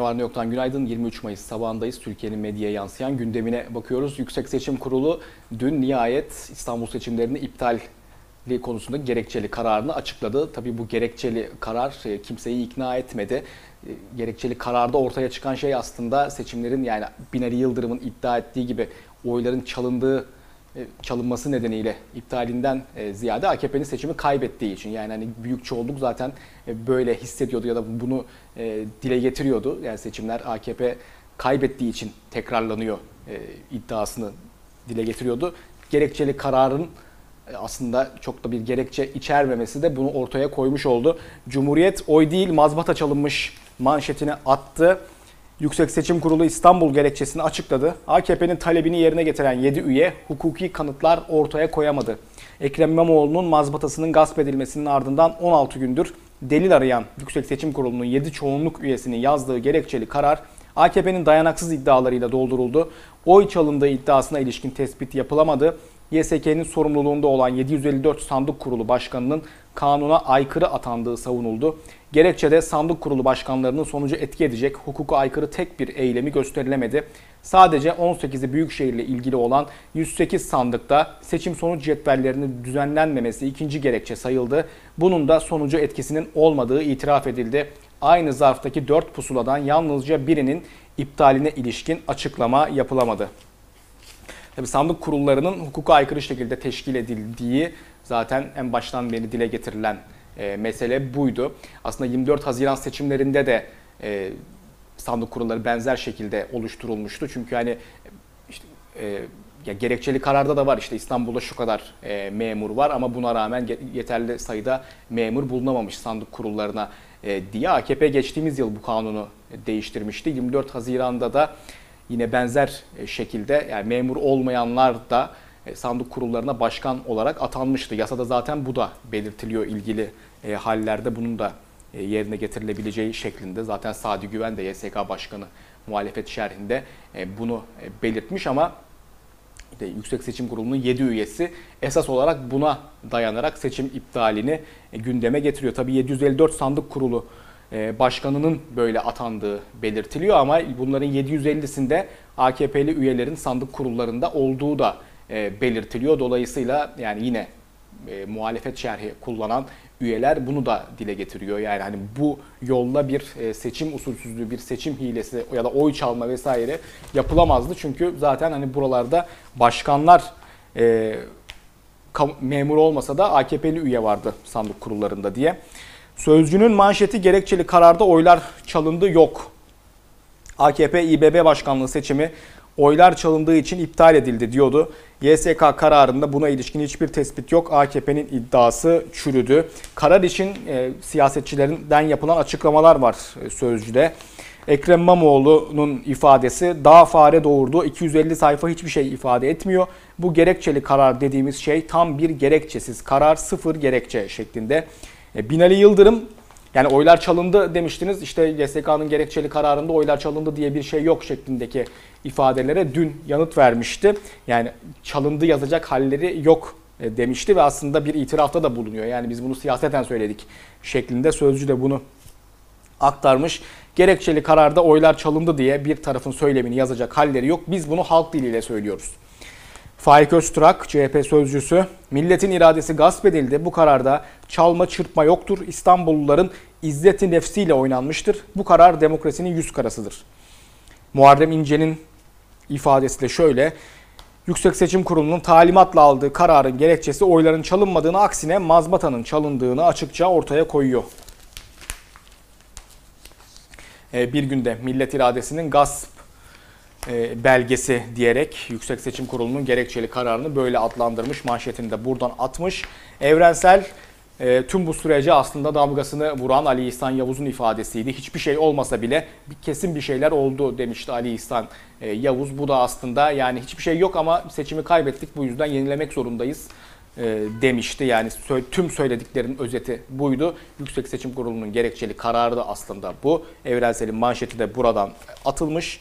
Ne var ne yoktan günaydın. 23 Mayıs sabahındayız. Türkiye'nin medyaya yansıyan gündemine bakıyoruz. Yüksek Seçim Kurulu dün nihayet İstanbul seçimlerini iptal konusunda gerekçeli kararını açıkladı. Tabii bu gerekçeli karar e, kimseyi ikna etmedi. E, gerekçeli kararda ortaya çıkan şey aslında seçimlerin yani Binali Yıldırım'ın iddia ettiği gibi oyların çalındığı çalınması nedeniyle iptalinden ziyade AKP'nin seçimi kaybettiği için yani hani büyük çoğunluk zaten böyle hissediyordu ya da bunu dile getiriyordu. Yani seçimler AKP kaybettiği için tekrarlanıyor iddiasını dile getiriyordu. Gerekçeli kararın aslında çok da bir gerekçe içermemesi de bunu ortaya koymuş oldu. Cumhuriyet oy değil mazbata çalınmış manşetini attı. Yüksek Seçim Kurulu İstanbul gerekçesini açıkladı. AKP'nin talebini yerine getiren 7 üye hukuki kanıtlar ortaya koyamadı. Ekrem İmamoğlu'nun mazbatasının gasp edilmesinin ardından 16 gündür delil arayan Yüksek Seçim Kurulu'nun 7 çoğunluk üyesinin yazdığı gerekçeli karar AKP'nin dayanaksız iddialarıyla dolduruldu. Oy çalındığı iddiasına ilişkin tespit yapılamadı. YSK'nin sorumluluğunda olan 754 Sandık Kurulu Başkanı'nın kanuna aykırı atandığı savunuldu. Gerekçede sandık kurulu başkanlarının sonucu etki edecek hukuka aykırı tek bir eylemi gösterilemedi. Sadece 18'i büyükşehirle ilgili olan 108 sandıkta seçim sonuç cetvellerinin düzenlenmemesi ikinci gerekçe sayıldı. Bunun da sonucu etkisinin olmadığı itiraf edildi. Aynı zarftaki 4 pusuladan yalnızca birinin iptaline ilişkin açıklama yapılamadı. Tabi sandık kurullarının hukuka aykırı şekilde teşkil edildiği zaten en baştan beri dile getirilen e, mesele buydu. Aslında 24 Haziran seçimlerinde de e, sandık kurulları benzer şekilde oluşturulmuştu. Çünkü hani işte, e, ya gerekçeli kararda da var işte İstanbul'da şu kadar e, memur var ama buna rağmen yeterli sayıda memur bulunamamış sandık kurullarına e, diye AKP geçtiğimiz yıl bu kanunu değiştirmişti. 24 Haziran'da da yine benzer e, şekilde yani memur olmayanlar da e, sandık kurullarına başkan olarak atanmıştı. Yasada zaten bu da belirtiliyor ilgili e, hallerde bunun da yerine getirilebileceği şeklinde. Zaten Sadi Güven de YSK Başkanı muhalefet şerhinde bunu belirtmiş ama işte Yüksek Seçim Kurulu'nun 7 üyesi esas olarak buna dayanarak seçim iptalini gündeme getiriyor. Tabii 754 sandık kurulu başkanının böyle atandığı belirtiliyor ama bunların 750'sinde AKP'li üyelerin sandık kurullarında olduğu da e, belirtiliyor. Dolayısıyla yani yine e, muhalefet şerhi kullanan üyeler bunu da dile getiriyor. Yani hani bu yolla bir seçim usulsüzlüğü, bir seçim hilesi ya da oy çalma vesaire yapılamazdı. Çünkü zaten hani buralarda başkanlar e, memur olmasa da AKP'li üye vardı sandık kurullarında diye. Sözcünün manşeti gerekçeli kararda oylar çalındı yok. AKP İBB başkanlığı seçimi oylar çalındığı için iptal edildi diyordu. YSK kararında buna ilişkin hiçbir tespit yok. AKP'nin iddiası çürüdü. Karar için e, siyasetçilerinden yapılan açıklamalar var e, sözcüde. Ekrem İmamoğlu'nun ifadesi daha fare doğurdu. 250 sayfa hiçbir şey ifade etmiyor. Bu gerekçeli karar dediğimiz şey tam bir gerekçesiz karar, sıfır gerekçe şeklinde. E, Binali Yıldırım yani oylar çalındı demiştiniz. İşte YSK'nın gerekçeli kararında oylar çalındı diye bir şey yok şeklindeki ifadelere dün yanıt vermişti. Yani çalındı yazacak halleri yok e, demişti ve aslında bir itirafta da bulunuyor. Yani biz bunu siyaseten söyledik şeklinde sözcü de bunu aktarmış. Gerekçeli kararda oylar çalındı diye bir tarafın söylemini yazacak halleri yok. Biz bunu halk diliyle söylüyoruz. Faik Öztürk, CHP sözcüsü, milletin iradesi gasp edildi. Bu kararda çalma çırpma yoktur. İstanbulluların izzeti nefsiyle oynanmıştır. Bu karar demokrasinin yüz karasıdır. Muharrem İnce'nin ifadesi de şöyle. Yüksek Seçim Kurulu'nun talimatla aldığı kararın gerekçesi oyların çalınmadığını aksine mazbatanın çalındığını açıkça ortaya koyuyor. Ee, bir günde millet iradesinin gasp e, belgesi diyerek Yüksek Seçim Kurulu'nun gerekçeli kararını böyle adlandırmış. Manşetini de buradan atmış. Evrensel e, tüm bu sürece aslında damgasını vuran Ali İhsan Yavuz'un ifadesiydi. Hiçbir şey olmasa bile kesin bir şeyler oldu demişti Ali İhsan e, Yavuz. Bu da aslında yani hiçbir şey yok ama seçimi kaybettik bu yüzden yenilemek zorundayız demişti. Yani tüm söylediklerin özeti buydu. Yüksek Seçim Kurulu'nun gerekçeli kararı da aslında bu. Evrensel'in manşeti de buradan atılmış.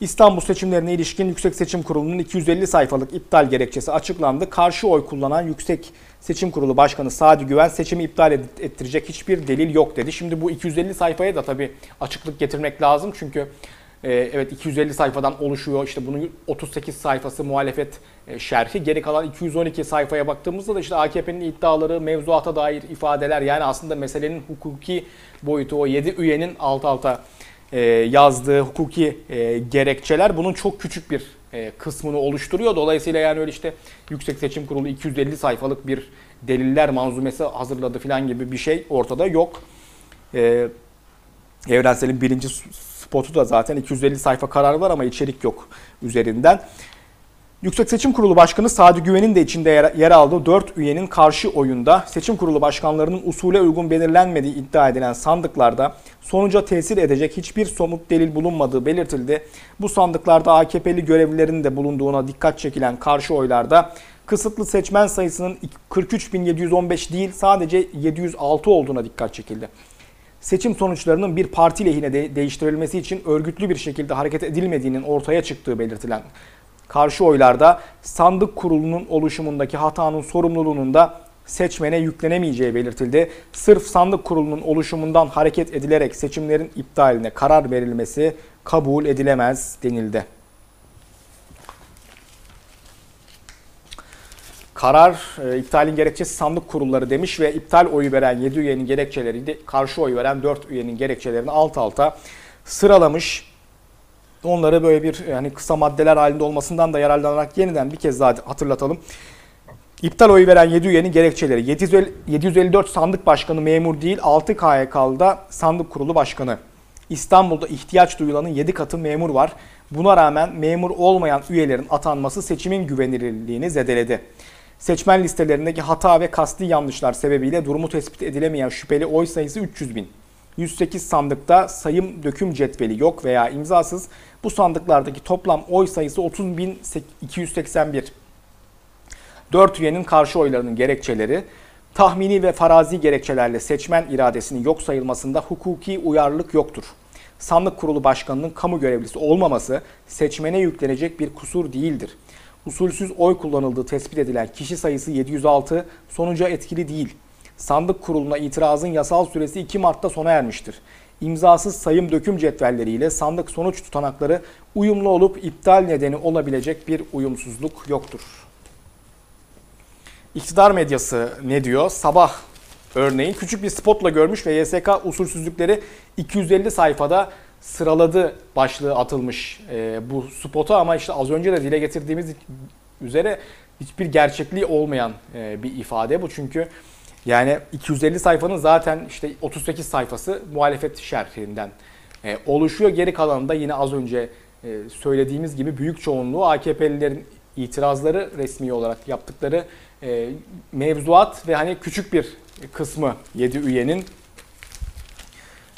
İstanbul seçimlerine ilişkin Yüksek Seçim Kurulu'nun 250 sayfalık iptal gerekçesi açıklandı. Karşı oy kullanan Yüksek Seçim Kurulu Başkanı Sadi Güven seçimi iptal ettirecek hiçbir delil yok dedi. Şimdi bu 250 sayfaya da tabii açıklık getirmek lazım. Çünkü e, evet 250 sayfadan oluşuyor. İşte bunun 38 sayfası muhalefet e, şerhi. Geri kalan 212 sayfaya baktığımızda da işte AKP'nin iddiaları, mevzuata dair ifadeler yani aslında meselenin hukuki boyutu o 7 üyenin alt alta yazdığı hukuki e, gerekçeler bunun çok küçük bir e, kısmını oluşturuyor. Dolayısıyla yani öyle işte Yüksek Seçim Kurulu 250 sayfalık bir deliller manzumesi hazırladı falan gibi bir şey ortada yok. Evrensel'in birinci spotu da zaten 250 sayfa karar var ama içerik yok üzerinden. Yüksek Seçim Kurulu Başkanı Sadi Güven'in de içinde yer aldığı 4 üyenin karşı oyunda seçim kurulu başkanlarının usule uygun belirlenmediği iddia edilen sandıklarda sonuca tesir edecek hiçbir somut delil bulunmadığı belirtildi. Bu sandıklarda AKP'li görevlilerin de bulunduğuna dikkat çekilen karşı oylarda kısıtlı seçmen sayısının 43.715 değil sadece 706 olduğuna dikkat çekildi. Seçim sonuçlarının bir parti lehine de değiştirilmesi için örgütlü bir şekilde hareket edilmediğinin ortaya çıktığı belirtilen karşı oylarda sandık kurulunun oluşumundaki hatanın sorumluluğunun da seçmene yüklenemeyeceği belirtildi. Sırf sandık kurulunun oluşumundan hareket edilerek seçimlerin iptaline karar verilmesi kabul edilemez denildi. Karar e, iptalin gerekçesi sandık kurulları demiş ve iptal oyu veren 7 üyenin gerekçeleri karşı oy veren 4 üyenin gerekçelerini alt alta sıralamış. Onları böyle bir yani kısa maddeler halinde olmasından da yararlanarak yeniden bir kez daha hatırlatalım. İptal oyu veren 7 üyenin gerekçeleri 754 sandık başkanı memur değil 6 KYK'da sandık kurulu başkanı. İstanbul'da ihtiyaç duyulanın 7 katı memur var. Buna rağmen memur olmayan üyelerin atanması seçimin güvenilirliğini zedeledi. Seçmen listelerindeki hata ve kasti yanlışlar sebebiyle durumu tespit edilemeyen şüpheli oy sayısı 300 bin. 108 sandıkta sayım döküm cetveli yok veya imzasız. Bu sandıklardaki toplam oy sayısı 30.281. 4 üyenin karşı oylarının gerekçeleri, tahmini ve farazi gerekçelerle seçmen iradesinin yok sayılmasında hukuki uyarlılık yoktur. Sandık kurulu başkanının kamu görevlisi olmaması seçmene yüklenecek bir kusur değildir. Usulsüz oy kullanıldığı tespit edilen kişi sayısı 706 sonuca etkili değil. Sandık kuruluna itirazın yasal süresi 2 Mart'ta sona ermiştir. İmzasız sayım döküm cetvelleriyle sandık sonuç tutanakları uyumlu olup iptal nedeni olabilecek bir uyumsuzluk yoktur. İktidar medyası ne diyor? Sabah örneğin küçük bir spotla görmüş ve YSK usulsüzlükleri 250 sayfada sıraladı başlığı atılmış e, bu spota ama işte az önce de dile getirdiğimiz üzere hiçbir gerçekliği olmayan e, bir ifade bu. Çünkü yani 250 sayfanın zaten işte 38 sayfası muhalefet şerhinden e, oluşuyor. Geri kalanında yine az önce e, söylediğimiz gibi büyük çoğunluğu AKP'lilerin itirazları resmi olarak yaptıkları e, mevzuat ve hani küçük bir kısmı 7 üyenin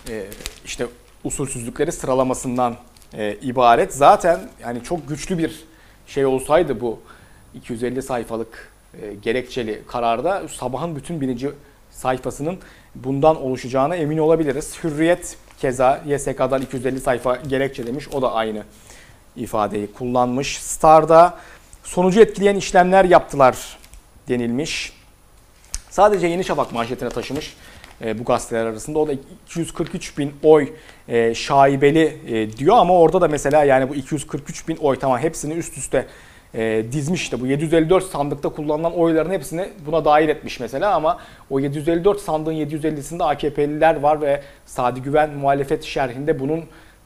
e, işte usulsüzlükleri sıralamasından e, ibaret. Zaten yani çok güçlü bir şey olsaydı bu 250 sayfalık e, gerekçeli kararda sabahın bütün birinci sayfasının bundan oluşacağına emin olabiliriz. Hürriyet keza YSK'dan 250 sayfa gerekçe demiş. O da aynı ifadeyi kullanmış. Star'da sonucu etkileyen işlemler yaptılar denilmiş. Sadece Yeni Şafak manşetine taşımış e, bu gazeteler arasında. O da 243 bin oy e, şaibeli e, diyor ama orada da mesela yani bu 243 bin oy tamam hepsini üst üste e, dizmiş işte bu 754 sandıkta kullanılan oyların hepsini buna dahil etmiş mesela ama o 754 sandığın 750'sinde AKP'liler var ve Sadi Güven muhalefet şerhinde bunun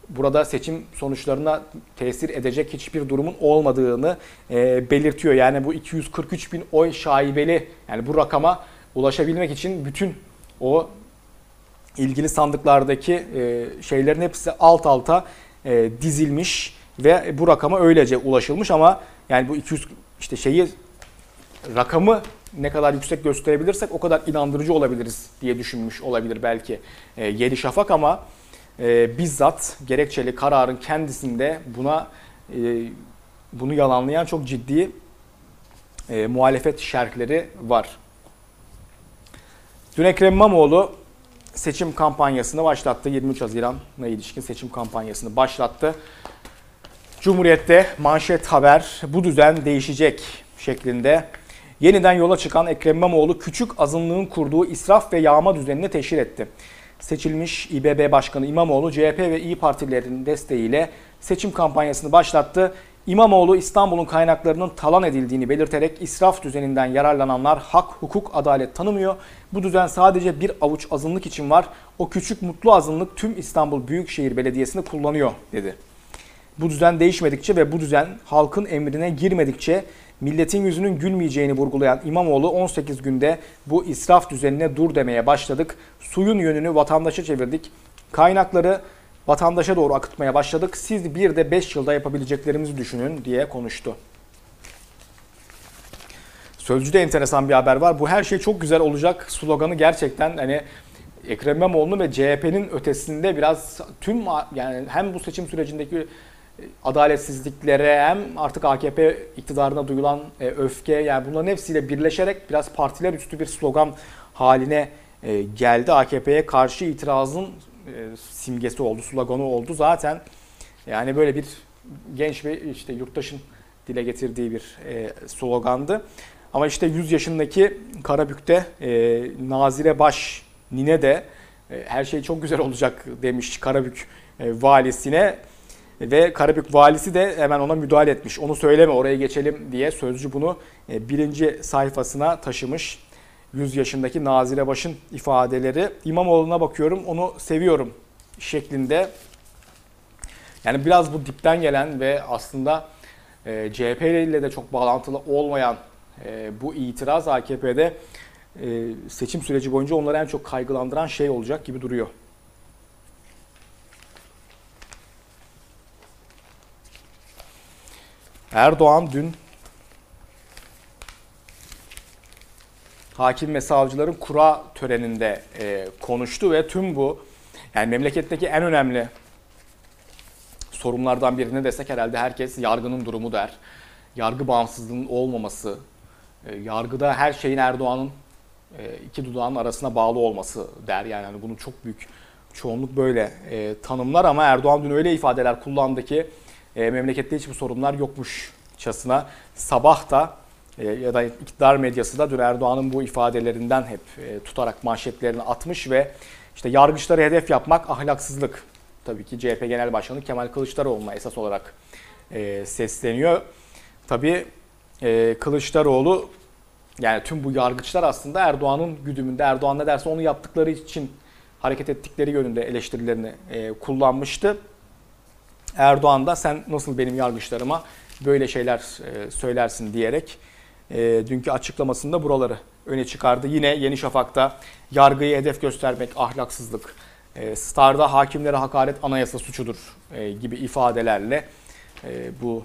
burada seçim sonuçlarına tesir edecek hiçbir durumun olmadığını e, belirtiyor. Yani bu 243 bin oy şaibeli yani bu rakama ulaşabilmek için bütün o ilgili sandıklardaki e, şeylerin hepsi alt alta e, dizilmiş ve bu rakama öylece ulaşılmış ama yani bu 200 işte şeyi rakamı ne kadar yüksek gösterebilirsek o kadar inandırıcı olabiliriz diye düşünmüş olabilir belki e, Yedi Şafak ama e, bizzat gerekçeli kararın kendisinde buna e, bunu yalanlayan çok ciddi e, muhalefet şerhleri var. Dün Ekrem İmamoğlu seçim kampanyasını başlattı. 23 Haziran'a ilişkin seçim kampanyasını başlattı. Cumhuriyet'te manşet haber bu düzen değişecek şeklinde yeniden yola çıkan Ekrem İmamoğlu küçük azınlığın kurduğu israf ve yağma düzenini teşhir etti. Seçilmiş İBB Başkanı İmamoğlu CHP ve İyi Partilerin desteğiyle seçim kampanyasını başlattı. İmamoğlu İstanbul'un kaynaklarının talan edildiğini belirterek israf düzeninden yararlananlar hak, hukuk, adalet tanımıyor. Bu düzen sadece bir avuç azınlık için var. O küçük mutlu azınlık tüm İstanbul Büyükşehir Belediyesi'ni kullanıyor dedi. Bu düzen değişmedikçe ve bu düzen halkın emrine girmedikçe milletin yüzünün gülmeyeceğini vurgulayan İmamoğlu 18 günde bu israf düzenine dur demeye başladık. Suyun yönünü vatandaşa çevirdik. Kaynakları vatandaşa doğru akıtmaya başladık. Siz bir de 5 yılda yapabileceklerimizi düşünün diye konuştu. Sözcüde enteresan bir haber var. Bu her şey çok güzel olacak sloganı gerçekten hani Ekrem İmamoğlu ve CHP'nin ötesinde biraz tüm yani hem bu seçim sürecindeki adaletsizliklere hem artık AKP iktidarına duyulan e, öfke yani bunların hepsiyle birleşerek biraz partiler üstü bir slogan haline e, geldi. AKP'ye karşı itirazın e, simgesi oldu, sloganı oldu. Zaten yani böyle bir genç ve işte yurttaşın dile getirdiği bir slogandı. Ama işte 100 yaşındaki Karabük'te Nazire Baş Nine de her şey çok güzel olacak demiş Karabük valisine. Ve Karabük valisi de hemen ona müdahale etmiş. Onu söyleme oraya geçelim diye sözcü bunu e, birinci sayfasına taşımış. 100 yaşındaki Nazire Baş'ın ifadeleri. İmamoğlu'na bakıyorum onu seviyorum şeklinde. Yani biraz bu dipten gelen ve aslında e, CHP ile de çok bağlantılı olmayan e, bu itiraz AKP'de seçim süreci boyunca onları en çok kaygılandıran şey olacak gibi duruyor. Erdoğan dün hakim ve savcıların kura töreninde e, konuştu ve tüm bu yani memleketteki en önemli sorunlardan birini desek herhalde herkes yargının durumu der. Yargı bağımsızlığının olmaması, e, yargıda her şeyin Erdoğan'ın e, iki dudağın arasına bağlı olması der. Yani hani bunu çok büyük çoğunluk böyle e, tanımlar ama Erdoğan dün öyle ifadeler kullandı ki e, memlekette hiçbir sorunlar yokmuşçasına sabah da e, ya da iktidar medyası da dün Erdoğan'ın bu ifadelerinden hep e, tutarak manşetlerini atmış ve işte yargıçları hedef yapmak ahlaksızlık. Tabii ki CHP Genel Başkanı Kemal Kılıçdaroğlu'na esas olarak e, sesleniyor. Tabii e, Kılıçdaroğlu yani tüm bu yargıçlar aslında Erdoğan'ın güdümünde Erdoğan ne derse onu yaptıkları için hareket ettikleri yönünde eleştirilerini e, kullanmıştı. Erdoğan da sen nasıl benim yargıçlarıma böyle şeyler e, söylersin diyerek e, dünkü açıklamasında buraları öne çıkardı. Yine Yeni Şafak'ta yargıyı hedef göstermek ahlaksızlık, e, Star'da hakimlere hakaret anayasa suçudur gibi ifadelerle bu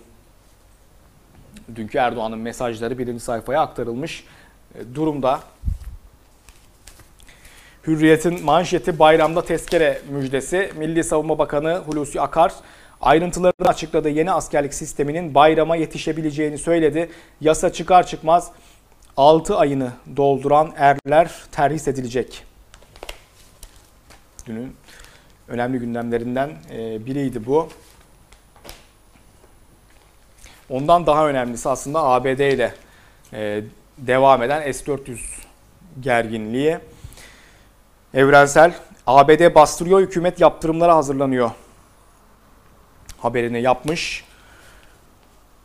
dünkü Erdoğan'ın mesajları birinci sayfaya aktarılmış durumda. Hürriyet'in manşeti bayramda tezkere müjdesi. Milli Savunma Bakanı Hulusi Akar Ayrıntılarını açıkladığı yeni askerlik sisteminin bayrama yetişebileceğini söyledi. Yasa çıkar çıkmaz 6 ayını dolduran erler terhis edilecek. Günün önemli gündemlerinden e, biriydi bu. Ondan daha önemlisi aslında ABD ile e, devam eden S-400 gerginliği. Evrensel ABD bastırıyor hükümet yaptırımlara hazırlanıyor haberini yapmış.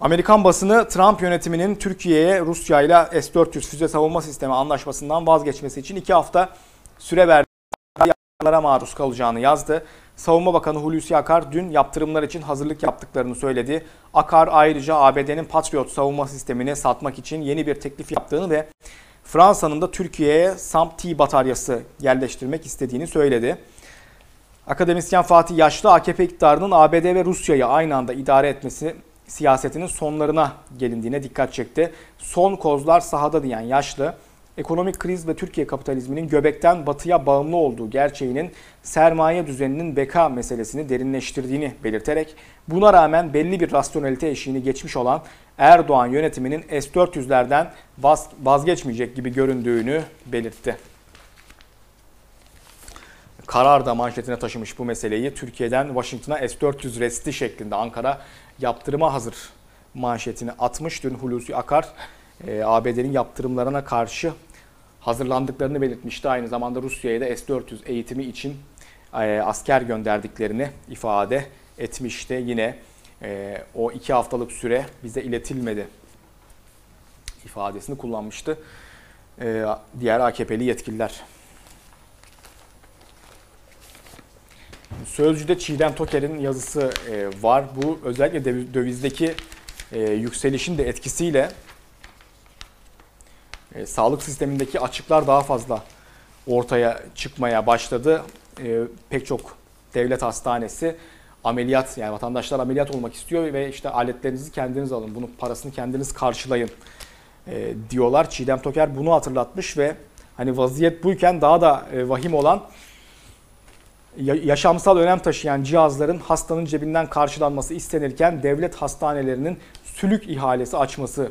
Amerikan basını Trump yönetiminin Türkiye'ye Rusya ile S-400 füze savunma sistemi anlaşmasından vazgeçmesi için iki hafta süre verdiği maruz kalacağını yazdı. Savunma Bakanı Hulusi Akar dün yaptırımlar için hazırlık yaptıklarını söyledi. Akar ayrıca ABD'nin Patriot savunma sistemini satmak için yeni bir teklif yaptığını ve Fransa'nın da Türkiye'ye SAMP-T bataryası yerleştirmek istediğini söyledi. Akademisyen Fatih Yaşlı AKP iktidarının ABD ve Rusya'yı aynı anda idare etmesi siyasetinin sonlarına gelindiğine dikkat çekti. Son kozlar sahada diyen Yaşlı, ekonomik kriz ve Türkiye kapitalizminin göbekten batıya bağımlı olduğu gerçeğinin sermaye düzeninin beka meselesini derinleştirdiğini belirterek buna rağmen belli bir rasyonelite eşiğini geçmiş olan Erdoğan yönetiminin S-400'lerden vazgeçmeyecek gibi göründüğünü belirtti. Karar da manşetine taşımış bu meseleyi. Türkiye'den Washington'a S-400 resti şeklinde Ankara yaptırıma hazır manşetini atmış. Dün Hulusi Akar e, ABD'nin yaptırımlarına karşı hazırlandıklarını belirtmişti. Aynı zamanda Rusya'ya da S-400 eğitimi için e, asker gönderdiklerini ifade etmişti. Yine e, o iki haftalık süre bize iletilmedi ifadesini kullanmıştı. Diğer AKP'li yetkililer. Sözcü'de Çiğdem Toker'in yazısı e, var. Bu özellikle döviz- dövizdeki e, yükselişin de etkisiyle e, sağlık sistemindeki açıklar daha fazla ortaya çıkmaya başladı. Pek çok devlet hastanesi ameliyat yani vatandaşlar ameliyat olmak istiyor ve işte aletlerinizi kendiniz alın, bunun parasını kendiniz karşılayın diyorlar. Çiğdem Toker bunu hatırlatmış ve hani vaziyet buyken daha da vahim olan yaşamsal önem taşıyan cihazların hastanın cebinden karşılanması istenirken devlet hastanelerinin sülük ihalesi açması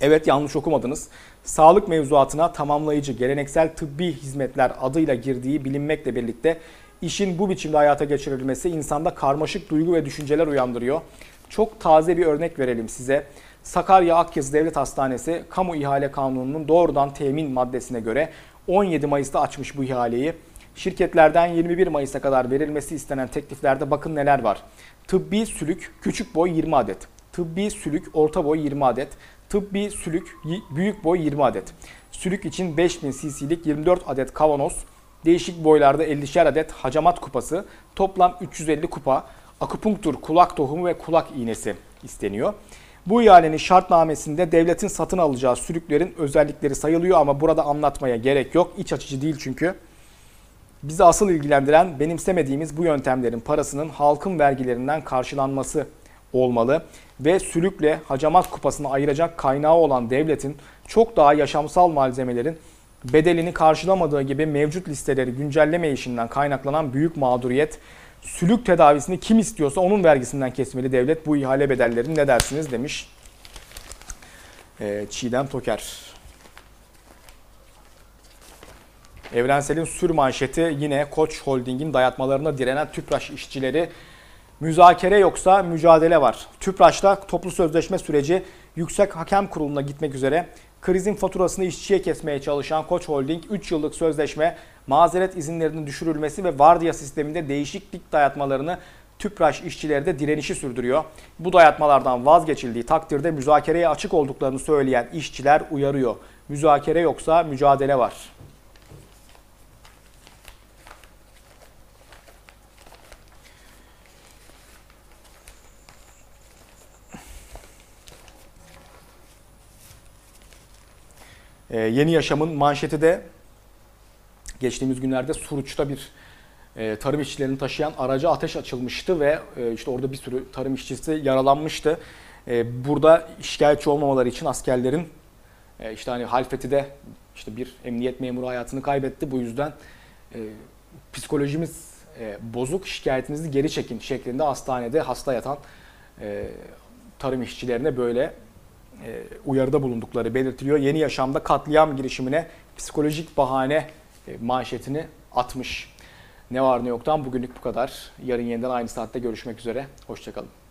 Evet yanlış okumadınız. Sağlık mevzuatına tamamlayıcı geleneksel tıbbi hizmetler adıyla girdiği bilinmekle birlikte işin bu biçimde hayata geçirilmesi insanda karmaşık duygu ve düşünceler uyandırıyor. Çok taze bir örnek verelim size. Sakarya Akyazı Devlet Hastanesi Kamu İhale Kanunu'nun doğrudan temin maddesine göre 17 Mayıs'ta açmış bu ihaleyi. Şirketlerden 21 Mayıs'a kadar verilmesi istenen tekliflerde bakın neler var. Tıbbi sülük küçük boy 20 adet. Tıbbi sülük orta boy 20 adet. Tıbbi sülük büyük boy 20 adet. Sülük için 5000 cc'lik 24 adet kavanoz, değişik boylarda 50'şer adet hacamat kupası, toplam 350 kupa, akupunktur, kulak tohumu ve kulak iğnesi isteniyor. Bu ihalenin şartnamesinde devletin satın alacağı sülüklerin özellikleri sayılıyor ama burada anlatmaya gerek yok. İç açıcı değil çünkü. Bizi asıl ilgilendiren benimsemediğimiz bu yöntemlerin parasının halkın vergilerinden karşılanması olmalı ve sülükle hacamat kupasını ayıracak kaynağı olan devletin çok daha yaşamsal malzemelerin bedelini karşılamadığı gibi mevcut listeleri güncelleme işinden kaynaklanan büyük mağduriyet sülük tedavisini kim istiyorsa onun vergisinden kesmeli devlet bu ihale bedellerini ne dersiniz demiş Çiğdem Toker. Evrensel'in sür manşeti yine Koç Holding'in dayatmalarına direnen Tüpraş işçileri müzakere yoksa mücadele var. Tüpraş'ta toplu sözleşme süreci Yüksek Hakem Kurulu'na gitmek üzere krizin faturasını işçiye kesmeye çalışan Koç Holding 3 yıllık sözleşme mazeret izinlerinin düşürülmesi ve vardiya sisteminde değişiklik dayatmalarını Tüpraş işçileri de direnişi sürdürüyor. Bu dayatmalardan vazgeçildiği takdirde müzakereye açık olduklarını söyleyen işçiler uyarıyor. Müzakere yoksa mücadele var. Ee, Yeni Yaşam'ın manşeti de geçtiğimiz günlerde Suruç'ta bir e, tarım işçilerini taşıyan araca ateş açılmıştı ve e, işte orada bir sürü tarım işçisi yaralanmıştı. E, burada şikayetçi olmamaları için askerlerin işte hani Halfeti'de işte bir emniyet memuru hayatını kaybetti. Bu yüzden psikolojimiz bozuk şikayetinizi geri çekin şeklinde hastanede hasta yatan tarım işçilerine böyle uyarıda bulundukları belirtiliyor. Yeni Yaşam'da katliam girişimine psikolojik bahane e, manşetini atmış. Ne var ne yoktan bugünlük bu kadar. Yarın yeniden aynı saatte görüşmek üzere. Hoşçakalın.